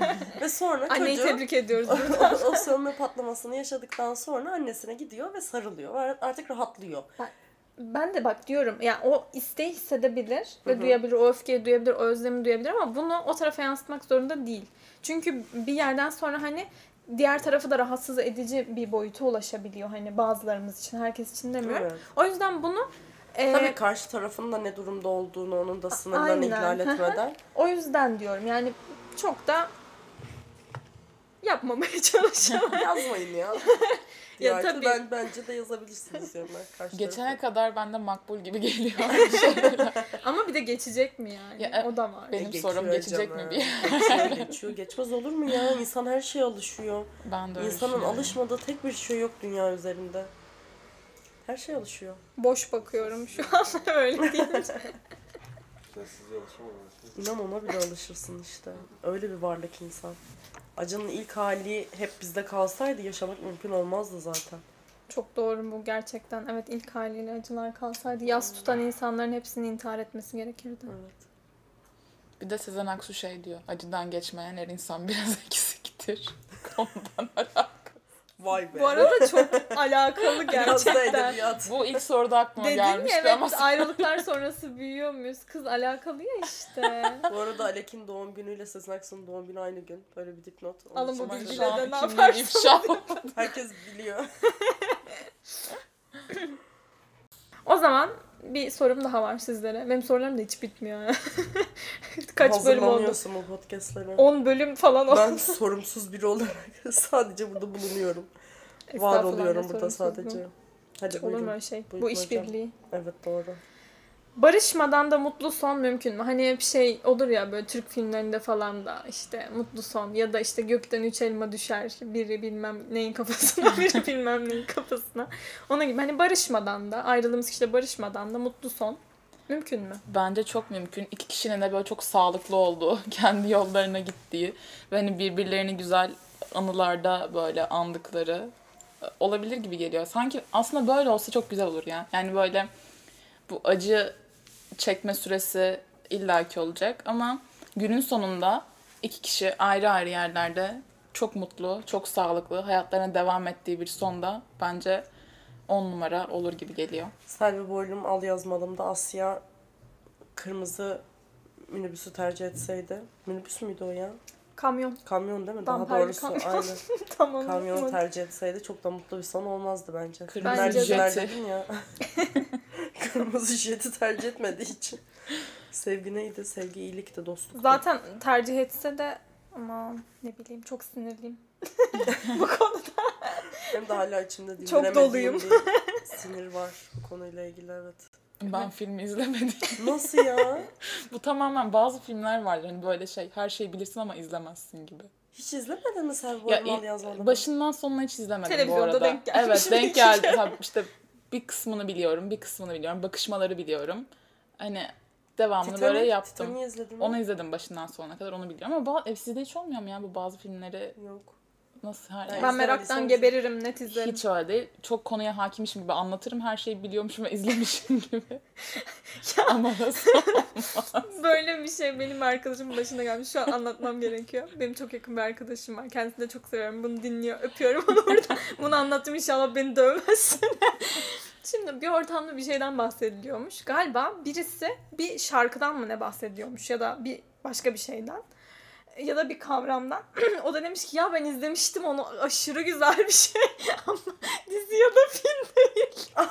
ve sonra Anneyi çocuğu tebrik ediyoruz. o, o sönme patlamasını yaşadıktan sonra annesine gidiyor ve sarılıyor. Artık rahatlıyor. Ben de bak diyorum ya o isteği hissedebilir ve duyabilir, o öfkeyi duyabilir, o özlemi duyabilir ama bunu o tarafa yansıtmak zorunda değil. Çünkü bir yerden sonra hani diğer tarafı da rahatsız edici bir boyuta ulaşabiliyor hani bazılarımız için, herkes için demiyorum. Evet. O yüzden bunu e, Tabii karşı tarafın da ne durumda olduğunu, onun da sınırlarını ihlal etmeden. o yüzden diyorum yani çok da yapmamaya çalışalım. Yazmayın ya. Ya tabii. Ben, bence de yazabilirsiniz diyorum ben karşı Geçene tarafa. kadar bende makbul gibi geliyor. ama bir de geçecek mi yani? Ya, e, o da var. benim E, sorum geçecek canım. mi bir? Geçiyor, geçiyor. Geçmez olur mu ya? İnsan her şeye alışıyor. Ben de öyle İnsanın alışmadığı tek bir şey yok dünya üzerinde. Her şey alışıyor. Boş bakıyorum şu an öyle değil. Alışamadım. İnan ona bile alışırsın işte. Öyle bir varlık insan. Acının ilk hali hep bizde kalsaydı yaşamak mümkün olmazdı zaten. Çok doğru bu gerçekten. Evet ilk haliyle acılar kalsaydı yas tutan insanların hepsinin intihar etmesi gerekirdi. Evet. Bir de Sezen Aksu şey diyor. Acıdan geçmeyen her insan biraz eksiktir. Ondan alakalı. Vay be. Bu arada çok alakalı Biraz da gerçekten. edebiyat. Bu ilk soruda aklıma Dedim ya gelmişti evet ama ayrılıklar sonrası büyüyor muyuz? Kız alakalı ya işte. Bu arada Alek'in doğum günüyle Sezen Aksu'nun doğum günü aynı gün. Böyle bir dipnot. Onun Alın için bu Ama bilgileri şu an de ne kimliği yaparsın? ifşa. Herkes biliyor. O zaman bir sorum daha var sizlere. Benim sorularım da hiç bitmiyor. ya. Kaç bölüm oldu? Hazırlanıyorsun bu podcastlere. 10 bölüm falan oldu. Ben sorumsuz biri olarak sadece burada bulunuyorum. Var oluyorum burada sadece. Hadi Olur mu öyle şey? Buyurun Bu hocam. işbirliği. Evet doğru. Barışmadan da mutlu son mümkün mü? Hani hep şey olur ya böyle Türk filmlerinde falan da işte mutlu son ya da işte gökten üç elma düşer biri bilmem neyin kafasına biri bilmem neyin kafasına. Ona gibi hani barışmadan da ayrıldığımız kişiyle barışmadan da mutlu son mümkün mü? Bence çok mümkün. İki kişinin de böyle çok sağlıklı olduğu, kendi yollarına gittiği ve hani birbirlerini güzel anılarda böyle andıkları olabilir gibi geliyor. Sanki aslında böyle olsa çok güzel olur ya. Yani böyle bu acı çekme süresi illaki olacak ama günün sonunda iki kişi ayrı ayrı yerlerde çok mutlu, çok sağlıklı hayatlarına devam ettiği bir sonda bence on numara olur gibi geliyor. Selvi Boylum al yazmalımda Asya kırmızı minibüsü tercih etseydi. Minibüs müydü o ya? Kamyon. Kamyon değil mi? Daha Damperli doğrusu kamyon. aynen. tamam. Kamyonu tercih etseydi çok da mutlu bir son olmazdı bence. Kırmızı diziler jeti. dedin ya. Kırmızı jeti tercih etmediği için. Sevgi neydi? Sevgi iyilikti, dostluktu. Zaten tercih etse de Aman ne bileyim çok sinirliyim. Bu konuda. Hem de hala içimde Çok dindiremediğim doluyum. bir sinir var bu konuyla ilgili evet. Ben filmi izlemedim. Nasıl ya? Bu tamamen bazı filmler var hani böyle şey her şeyi bilirsin ama izlemezsin gibi. Hiç izlemedin mi sen bu Ya, Orman il- Yazmalı? Başından sonuna hiç izlemedim bu Televizyonda arada. denk gelmiş Evet denk geldi. Tabii işte bir kısmını biliyorum, bir kısmını biliyorum. Bakışmaları biliyorum. Hani devamını Titanic, böyle yaptım. Titanic'i izledin mi? Onu izledim başından sonuna kadar onu biliyorum ama ba- e, sizde hiç olmuyor mu ya bu bazı filmleri Yok. Nasıl her Ben meraktan geberirim net izlerim. hiç öyle değil. Çok konuya hakimmişim gibi anlatırım. Her şeyi biliyormuşum ve izlemişim gibi. ama nasıl? Böyle bir şey benim arkadaşımın başına gelmiş. Şu an anlatmam gerekiyor. Benim çok yakın bir arkadaşım var. Kendisini de çok seviyorum. Bunu dinliyor. Öpüyorum onu burada. Bunu anlattım inşallah beni dövmezsin. Şimdi bir ortamda bir şeyden bahsediliyormuş. Galiba birisi bir şarkıdan mı ne bahsediyormuş ya da bir başka bir şeyden ya da bir kavramdan. o da demiş ki ya ben izlemiştim onu aşırı güzel bir şey ama dizi ya da film değil.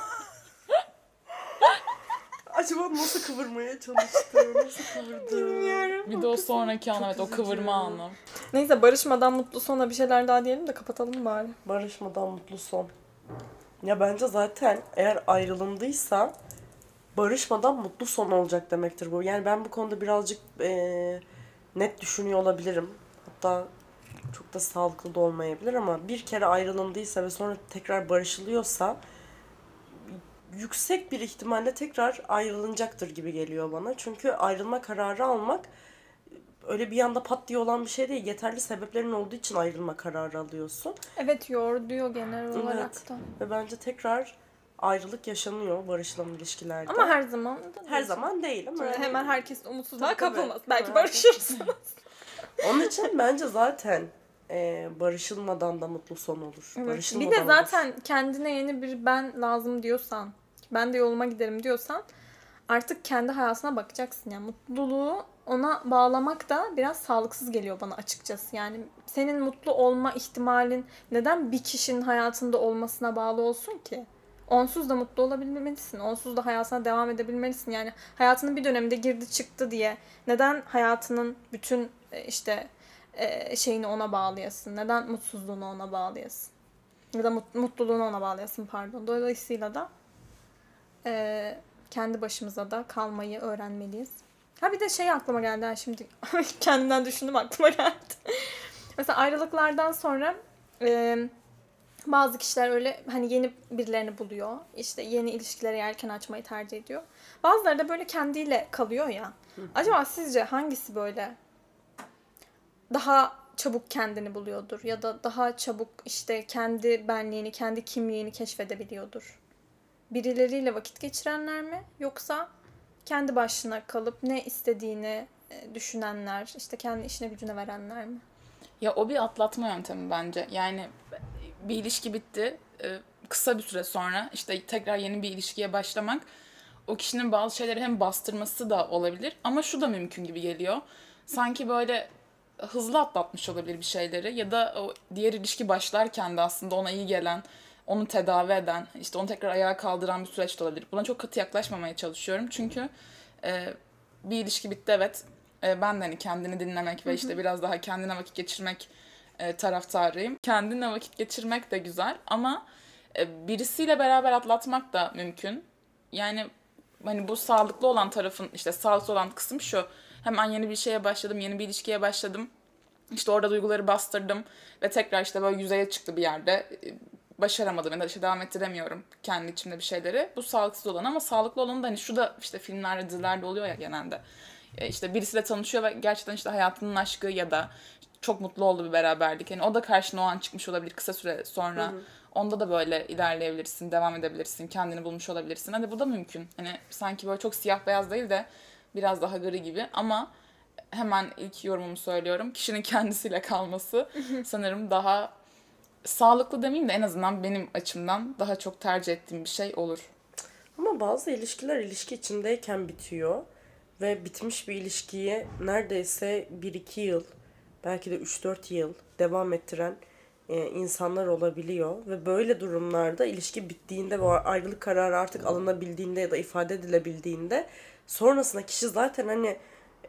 Acaba nasıl kıvırmaya çalıştı? Nasıl kıvırdı? Bilmiyorum. Bir de o sonraki an evet o kıvırma anı. Neyse barışmadan mutlu sona bir şeyler daha diyelim de kapatalım bari. Barışmadan mutlu son. Ya bence zaten eğer ayrılındıysa barışmadan mutlu son olacak demektir bu. Yani ben bu konuda birazcık eee, net düşünüyor olabilirim. Hatta çok da sağlıklı da olmayabilir ama bir kere ayrılındıysa ve sonra tekrar barışılıyorsa yüksek bir ihtimalle tekrar ayrılınacaktır gibi geliyor bana. Çünkü ayrılma kararı almak öyle bir anda pat diye olan bir şey değil. Yeterli sebeplerin olduğu için ayrılma kararı alıyorsun. Evet yorduyor genel Evet. olarak da. Ve bence tekrar ayrılık yaşanıyor barışılan ilişkilerde. Ama her zaman da her değil. zaman değil ama öyle hemen herkes umutsuzluğa tabii. kapılmaz. Belki barışırsınız. Onun için bence zaten e, barışılmadan da mutlu son olur. Evet. Bir de olur. zaten kendine yeni bir ben lazım diyorsan, ben de yoluma giderim diyorsan artık kendi hayatına bakacaksın. Yani mutluluğu ona bağlamak da biraz sağlıksız geliyor bana açıkçası. Yani senin mutlu olma ihtimalin neden bir kişinin hayatında olmasına bağlı olsun ki? Onsuz da mutlu olabilmelisin. Onsuz da hayatına devam edebilmelisin. Yani hayatının bir döneminde girdi çıktı diye neden hayatının bütün e, işte e, şeyini ona bağlayasın? Neden mutsuzluğunu ona bağlayasın? Ya da mut- mutluluğunu ona bağlayasın pardon. Dolayısıyla da e, kendi başımıza da kalmayı öğrenmeliyiz. Ha bir de şey aklıma geldi ha şimdi kendimden düşündüm aklıma geldi. Mesela ayrılıklardan sonra e, bazı kişiler öyle hani yeni birilerini buluyor. İşte yeni ilişkileri erken açmayı tercih ediyor. Bazıları da böyle kendiyle kalıyor ya. Acaba sizce hangisi böyle daha çabuk kendini buluyordur ya da daha çabuk işte kendi benliğini, kendi kimliğini keşfedebiliyordur? Birileriyle vakit geçirenler mi yoksa kendi başına kalıp ne istediğini e, düşünenler, işte kendi işine gücüne verenler mi? Ya o bir atlatma yöntemi bence. Yani bir ilişki bitti. e, Kısa bir süre sonra işte tekrar yeni bir ilişkiye başlamak o kişinin bazı şeyleri hem bastırması da olabilir ama şu da mümkün gibi geliyor. Sanki böyle hızlı atlatmış olabilir bir şeyleri ya da o diğer ilişki başlarken de aslında ona iyi gelen, onu tedavi eden, işte onu tekrar ayağa kaldıran bir süreç de olabilir. Buna çok katı yaklaşmamaya çalışıyorum çünkü e, bir ilişki bitti evet. E, ben de hani kendini dinlemek ve işte biraz daha kendine vakit geçirmek e, taraftarıyım. Kendine vakit geçirmek de güzel ama e, birisiyle beraber atlatmak da mümkün. Yani hani bu sağlıklı olan tarafın işte sağlıklı olan kısım şu. Hemen yeni bir şeye başladım, yeni bir ilişkiye başladım. İşte orada duyguları bastırdım ve tekrar işte böyle yüzeye çıktı bir yerde. E, Başaramadım ya da işte devam ettiremiyorum kendi içimde bir şeyleri. Bu sağlıksız olan ama sağlıklı olan da hani şu da işte filmlerde, dizilerde oluyor ya genelde. E, işte birisiyle tanışıyor ve gerçekten işte hayatının aşkı ya da çok mutlu olduğu bir beraberlik. Yani o da karşına o an çıkmış olabilir kısa süre sonra. Onda da böyle ilerleyebilirsin, devam edebilirsin, kendini bulmuş olabilirsin. Hadi bu da mümkün. Hani sanki böyle çok siyah beyaz değil de biraz daha gri gibi ama hemen ilk yorumumu söylüyorum. Kişinin kendisiyle kalması sanırım daha sağlıklı demeyeyim de en azından benim açımdan daha çok tercih ettiğim bir şey olur. Ama bazı ilişkiler ilişki içindeyken bitiyor. Ve bitmiş bir ilişkiyi neredeyse 1-2 yıl, belki de 3-4 yıl devam ettiren e, insanlar olabiliyor. Ve böyle durumlarda ilişki bittiğinde ve ayrılık kararı artık alınabildiğinde ya da ifade edilebildiğinde sonrasında kişi zaten hani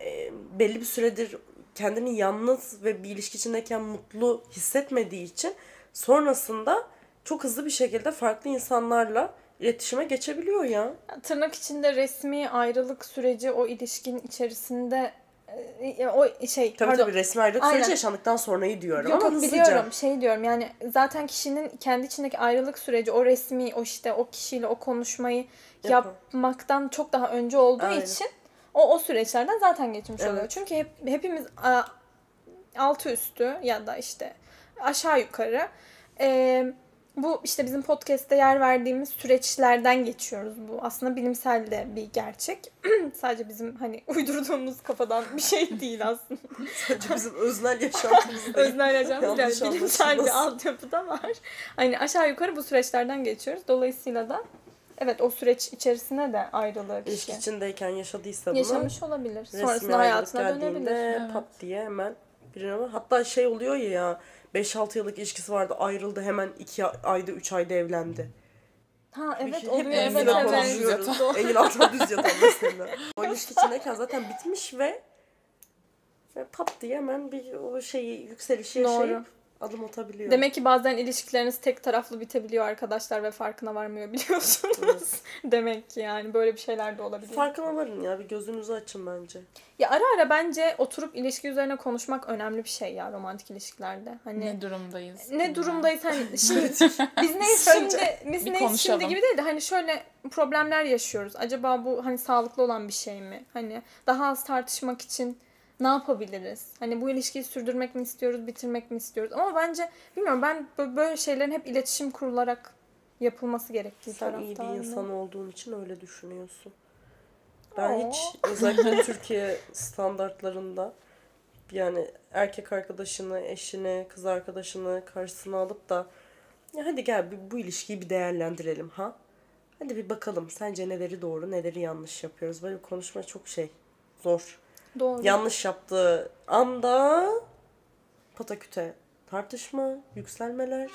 e, belli bir süredir kendini yalnız ve bir ilişki içindeyken mutlu hissetmediği için sonrasında çok hızlı bir şekilde farklı insanlarla iletişime geçebiliyor ya. Tırnak içinde resmi ayrılık süreci o ilişkinin içerisinde e, o şey Tabii pardon. tabii resmi ayrılık Aynen. süreci yaşandıktan sonrayı diyorum Yok ama yok hızlıca. biliyorum şey diyorum yani zaten kişinin kendi içindeki ayrılık süreci o resmi o işte o kişiyle o konuşmayı Yapın. yapmaktan çok daha önce olduğu Aynen. için o o süreçlerden zaten geçmiş oluyor. Evet. Çünkü hep hepimiz altı üstü ya da işte aşağı yukarı e, bu işte bizim podcast'te yer verdiğimiz süreçlerden geçiyoruz bu. Aslında bilimsel de bir gerçek. Sadece bizim hani uydurduğumuz kafadan bir şey değil aslında. Sadece bizim öznel yaşantımız değil. Öznel Yanlış yani bilimsel bir altyapı da var. Hani aşağı yukarı bu süreçlerden geçiyoruz. Dolayısıyla da evet o süreç içerisine de ayrılığı İlişki kişi içindeyken yaşadıysa bunu yaşamış olabilir. Sonrasında hayatına dönebilir. Evet. pat diye hemen birine hatta şey oluyor ya 5-6 yıllık ilişkisi vardı ayrıldı hemen 2 ayda 3 ayda evlendi. Ha evet Hep oluyor evet evet. Düz Yatan. Doğru. Engin Altan Düz Yatan mesela. O ilişki içindeyken zaten bitmiş ve ve pat diye hemen bir o şeyi yükselişi Doğru. yaşayıp adım atabiliyor. Demek ki bazen ilişkileriniz tek taraflı bitebiliyor arkadaşlar ve farkına varmıyor biliyorsunuz. Demek ki yani böyle bir şeyler de olabiliyor. Farkına varın ya bir gözünüzü açın bence. Ya ara ara bence oturup ilişki üzerine konuşmak önemli bir şey ya romantik ilişkilerde. Hani Ne durumdayız? ne durumdayız hani şimdi biz neyiz şimdi biz Bir neyiz konuşalım. şimdi gibi değil de hani şöyle problemler yaşıyoruz. Acaba bu hani sağlıklı olan bir şey mi? Hani daha az tartışmak için ne yapabiliriz? Hani bu ilişkiyi sürdürmek mi istiyoruz, bitirmek mi istiyoruz? Ama bence bilmiyorum ben bö- böyle şeylerin hep iletişim kurularak yapılması gerektiği Sen iyi bir insan olduğun için öyle düşünüyorsun. Ben Oo. hiç özellikle Türkiye standartlarında yani erkek arkadaşını, eşini, kız arkadaşını karşısına alıp da ya hadi gel bir, bu ilişkiyi bir değerlendirelim ha. Hadi bir bakalım sence neleri doğru, neleri yanlış yapıyoruz. Böyle konuşma çok şey zor. Doğru. Yanlış yaptığı anda pataküte tartışma, yükselmeler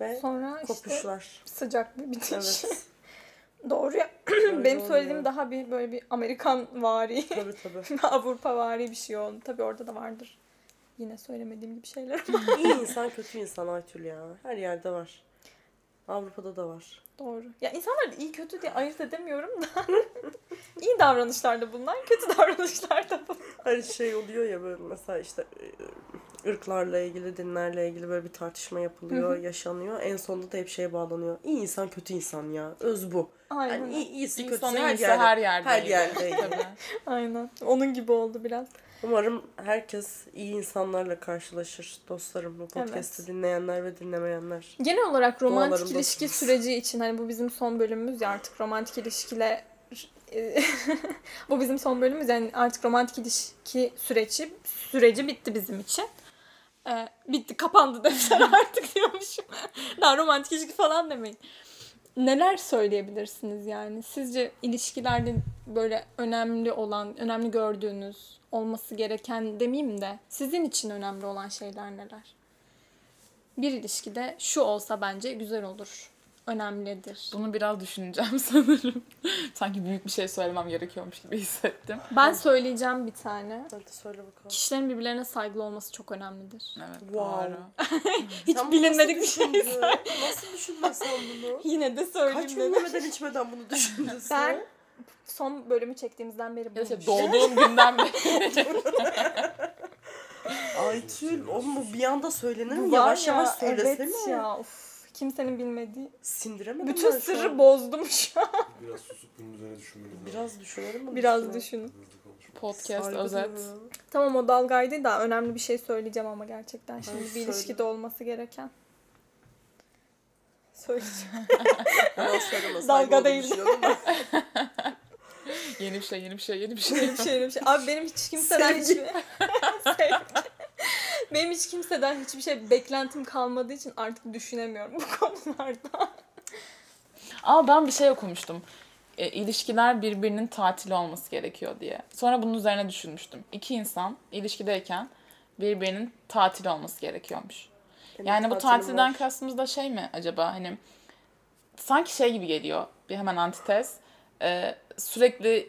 ve Sonra işte kopuşlar. sıcak bir bitiş. Evet. Doğru ya. Benim oluyor. söylediğim daha bir böyle bir Amerikan vari, Tabii tabii. Avrupa vari bir şey oldu. Tabii orada da vardır. Yine söylemediğim gibi şeyler ama İyi insan kötü insan Aytül ya. Her yerde var. Avrupa'da da var. Doğru. Ya insanlar iyi kötü diye ayırt edemiyorum da. iyi davranışlar da bunlar, kötü davranışlar da bunlar. Her şey oluyor ya böyle mesela işte e, ırklarla ilgili, dinlerle ilgili böyle bir tartışma yapılıyor, yaşanıyor. En sonunda da hep şeye bağlanıyor. İyi insan kötü insan ya. Öz bu. Aynen. Yani iyi, iyisi kötüsü İnsan her iyisi yerde. her yerde. Her yerde. Aynen. Onun gibi oldu biraz. Umarım herkes iyi insanlarla karşılaşır dostlarım. Bu podcast'i Evet. dinleyenler ve dinlemeyenler. Genel olarak romantik ilişki süreci için hani bu bizim son bölümümüz ya artık romantik ilişkiyle bu bizim son bölümümüz yani artık romantik ilişki süreci süreci bitti bizim için. Ee, bitti kapandı defter artık diyormuşum. Daha romantik ilişki falan demeyin. Neler söyleyebilirsiniz yani? Sizce ilişkilerde böyle önemli olan, önemli gördüğünüz, olması gereken demeyeyim de sizin için önemli olan şeyler neler? bir ilişkide şu olsa bence güzel olur. Önemlidir. Bunu biraz düşüneceğim sanırım. Sanki büyük bir şey söylemem gerekiyormuş gibi hissettim. Ben söyleyeceğim bir tane. Hadi söyle bakalım. Kişilerin birbirlerine saygılı olması çok önemlidir. Evet, Wow. doğru. Hiç Sen bilinmedik bir şey. Nasıl düşündün sen bunu? Yine de Kaç söyleyeyim gün dedim. yemeden içmeden bunu düşündün sen? Ben son bölümü çektiğimizden beri bunu işte doğduğum günden beri. Aytül oğlum bu bir anda söylenir mi? Yavaş ya, yavaş söylesene. Evet ya of, kimsenin bilmediği. Sindiremedim Bütün ben şu sırrı an. bozdum şu an. Biraz susup bunun üzerine düşünmeniz lazım. Biraz düşünelim mi? Biraz düşünün. Podcast Saygı özet. Tamam o dalgaydı da önemli bir şey söyleyeceğim ama gerçekten şimdi bir söyle. ilişkide olması gereken. Söyleyeceğim. Dalga değil. Yeni bir şey, yeni bir şey, yeni bir şey. Benim şey, benim şey. Abi benim hiç kimseden hiçbir... Sevgi. Benim hiç kimseden hiçbir şey beklentim kalmadığı için artık düşünemiyorum bu konularda. Ama ben bir şey okumuştum. E, ilişkiler birbirinin tatili olması gerekiyor diye. Sonra bunun üzerine düşünmüştüm. İki insan ilişkideyken birbirinin tatil olması gerekiyormuş. Benim Yani bu tatilden var. kastımız da şey mi acaba hani sanki şey gibi geliyor bir hemen antitez Ee, sürekli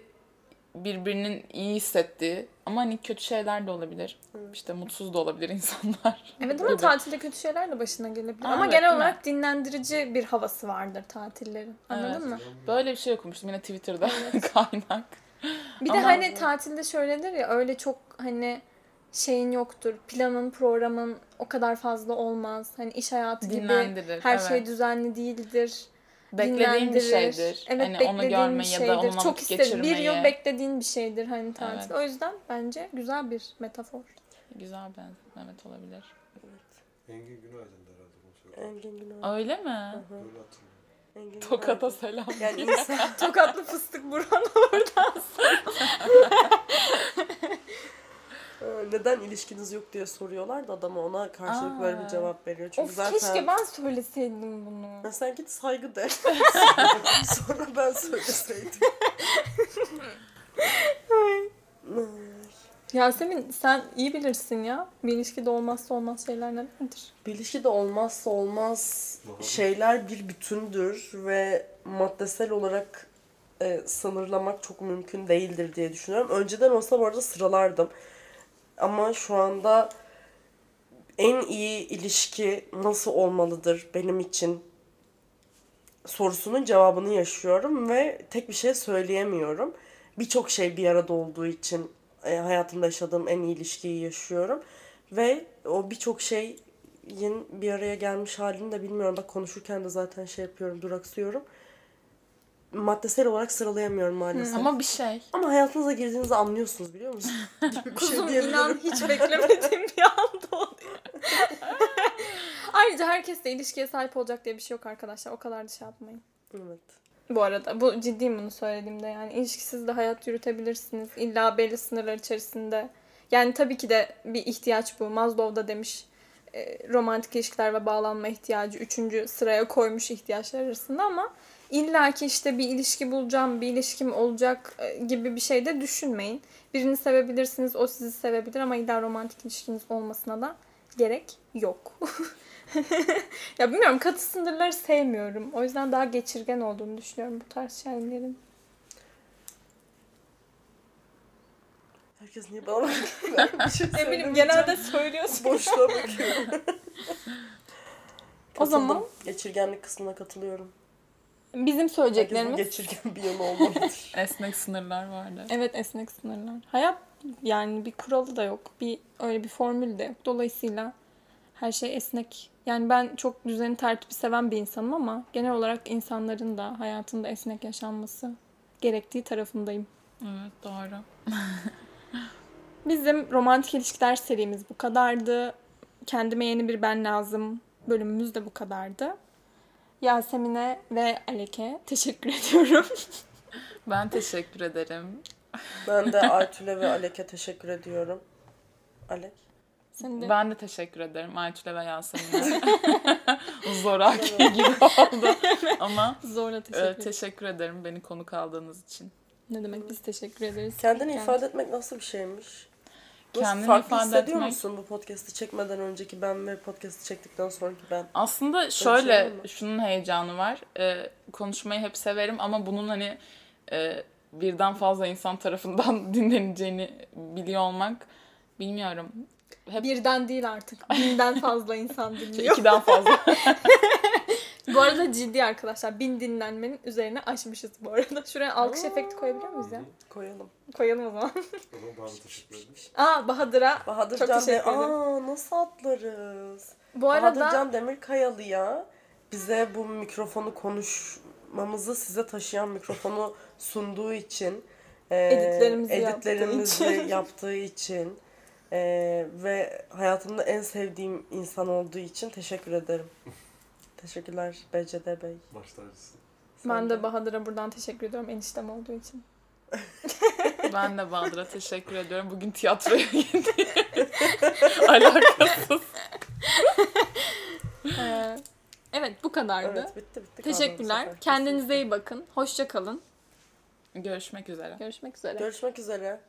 birbirinin iyi hissettiği Ama hani kötü şeyler de olabilir. İşte mutsuz da olabilir insanlar. Evet ama Gibi. tatilde kötü şeyler de başına gelebilir. Aa, ama evet, genel mi? olarak dinlendirici bir havası vardır tatillerin. Anladın Evet. mı? Böyle bir şey okumuştum yine Twitter'da kaynak. Bir de Ama- hani tatilde şöyledir ya öyle çok hani şeyin yoktur. Planın, programın o kadar fazla olmaz. Hani iş hayatı gibi her evet. şey düzenli değildir. Beklediğin bir şeydir. Evet, hani onu görmeyi bir ya da şeydir. onunla Çok vakit geçirmeyi. Bir yıl beklediğin bir şeydir hani tatil. Evet. O yüzden bence güzel bir metafor. Güzel benzetmemet olabilir. Engin Günaydın'dı herhalde bunu söyledi. Engin Günaydın. Öyle mi? Öyle hatırlıyorum. Engin Tokat'a selam. Yani insan Tokatlı fıstık buran Ee, neden ilişkiniz yok diye soruyorlar da adama ona karşılık böyle bir Aa. cevap veriyor. Çünkü Of zaten keşke ben söyleseydim bunu. Ya sen git saygı de. Sonra ben söyleseydim. Yasemin sen iyi bilirsin ya. Bir ilişkide olmazsa olmaz şeyler nelerdir? Bir ilişkide olmazsa olmaz şeyler bir bütündür ve maddesel olarak e, sınırlamak çok mümkün değildir diye düşünüyorum. Önceden olsa bu arada sıralardım. Ama şu anda en iyi ilişki nasıl olmalıdır benim için sorusunun cevabını yaşıyorum ve tek bir şey söyleyemiyorum. Birçok şey bir arada olduğu için e, hayatımda yaşadığım en iyi ilişkiyi yaşıyorum. Ve o birçok şeyin bir araya gelmiş halini de bilmiyorum. Bak konuşurken de zaten şey yapıyorum, duraksıyorum. Maddesel olarak sıralayamıyorum maalesef. Ama, Ama bir şey. hayatınıza girdiğinizde anlıyorsunuz biliyor musun? Gibi bir şey Kuzum diyebilirim. inan hiç beklemediğim bir anda oluyor. Ayrıca herkes de ilişkiye sahip olacak diye bir şey yok arkadaşlar. O kadar da şey yapmayın. Evet. Bu arada bu ciddiyim bunu söylediğimde yani ilişkisiz de hayat yürütebilirsiniz. İlla belli sınırlar içerisinde. Yani tabii ki de bir ihtiyaç bu. Maslow da demiş e, romantik ilişkiler ve bağlanma ihtiyacı üçüncü sıraya koymuş ihtiyaçlar arasında ama illa ki işte bir ilişki bulacağım, bir ilişkim olacak e, gibi bir şey de düşünmeyin. Birini sevebilirsiniz, o sizi sevebilir ama illa romantik ilişkiniz olmasına da gerek yok. ya bilmiyorum katı sınırları sevmiyorum. O yüzden daha geçirgen olduğunu düşünüyorum bu tarz şeylerin. Herkes niye bana bir şey Ne bileyim genelde söylüyorsun. Boşluğa bakıyorum. O zaman-. Geçirgenlik kısmına katılıyorum. Bizim Herkesin söyleyeceklerimiz. geçirgen bir yanı olmalıdır. Esnek sınırlar vardı. Evet esnek sınırlar. Hayat yani bir kuralı da yok. Bir öyle bir formül de yok. Dolayısıyla her şey esnek. Yani ben çok düzeni tertibi seven bir insanım ama genel olarak insanların da hayatında esnek yaşanması gerektiği tarafındayım. Evet doğru. Bizim romantik ilişkiler serimiz bu kadardı. Kendime yeni bir ben lazım bölümümüz de bu kadardı. Yasemin'e ve Alek'e teşekkür ediyorum. Ben teşekkür ederim. Ben de Aytül'e ve Alek'e teşekkür ediyorum. Alek. Sen de Ben de teşekkür ederim Aytül'e ve Yasemin'e. Zoraki gibi oldu. Ama zorla e, teşekkür ederim. teşekkür ederim beni konuk aldığınız için. ne demek biz teşekkür ederiz. Kendini ifade etmek nasıl bir şeymiş? Nasıl Kendini farklı ifade hissediyor etmek- musun bu podcast'i çekmeden önceki ben ve podcast'i çektikten sonraki ben? Aslında şey şöyle şunun heyecanı var. Ee, konuşmayı hep severim ama bunun hani e, birden fazla insan tarafından dinleneceğini biliyor olmak bilmiyorum. Hep Birden değil artık. Binden fazla insan dinliyor. ikiden fazla. bu arada ciddi arkadaşlar. Bin dinlenmenin üzerine aşmışız bu arada. Şuraya alkış efekti koyabiliyor muyuz ya? Koyalım. Koyalım o zaman. O zaman bana teşekkür ederim. Aa Bahadır'a Bahadır Çok Can teşekkür ederim. Aa nasıl atlarız? bu arada Bahadır Can Demirkayalı'ya bize bu mikrofonu konuşmamızı size taşıyan mikrofonu sunduğu için e, Editlerimizi yaptığı editlerimizi için. yaptığı için e, ve hayatımda en sevdiğim insan olduğu için teşekkür ederim. Teşekkürler BCD Bey. Baş tacısın. Ben de Bahadır'a buradan teşekkür ediyorum eniştem olduğu için. ben de Bahadır'a teşekkür ediyorum. Bugün tiyatroya gittim. Alakasız. Ee, evet bu kadardı. Evet bitti bitti. kaldı bu Teşekkürler. sefer. Kendinize iyi bakın. Hoşça kalın. Görüşmek üzere. Görüşmek üzere. Görüşmek üzere.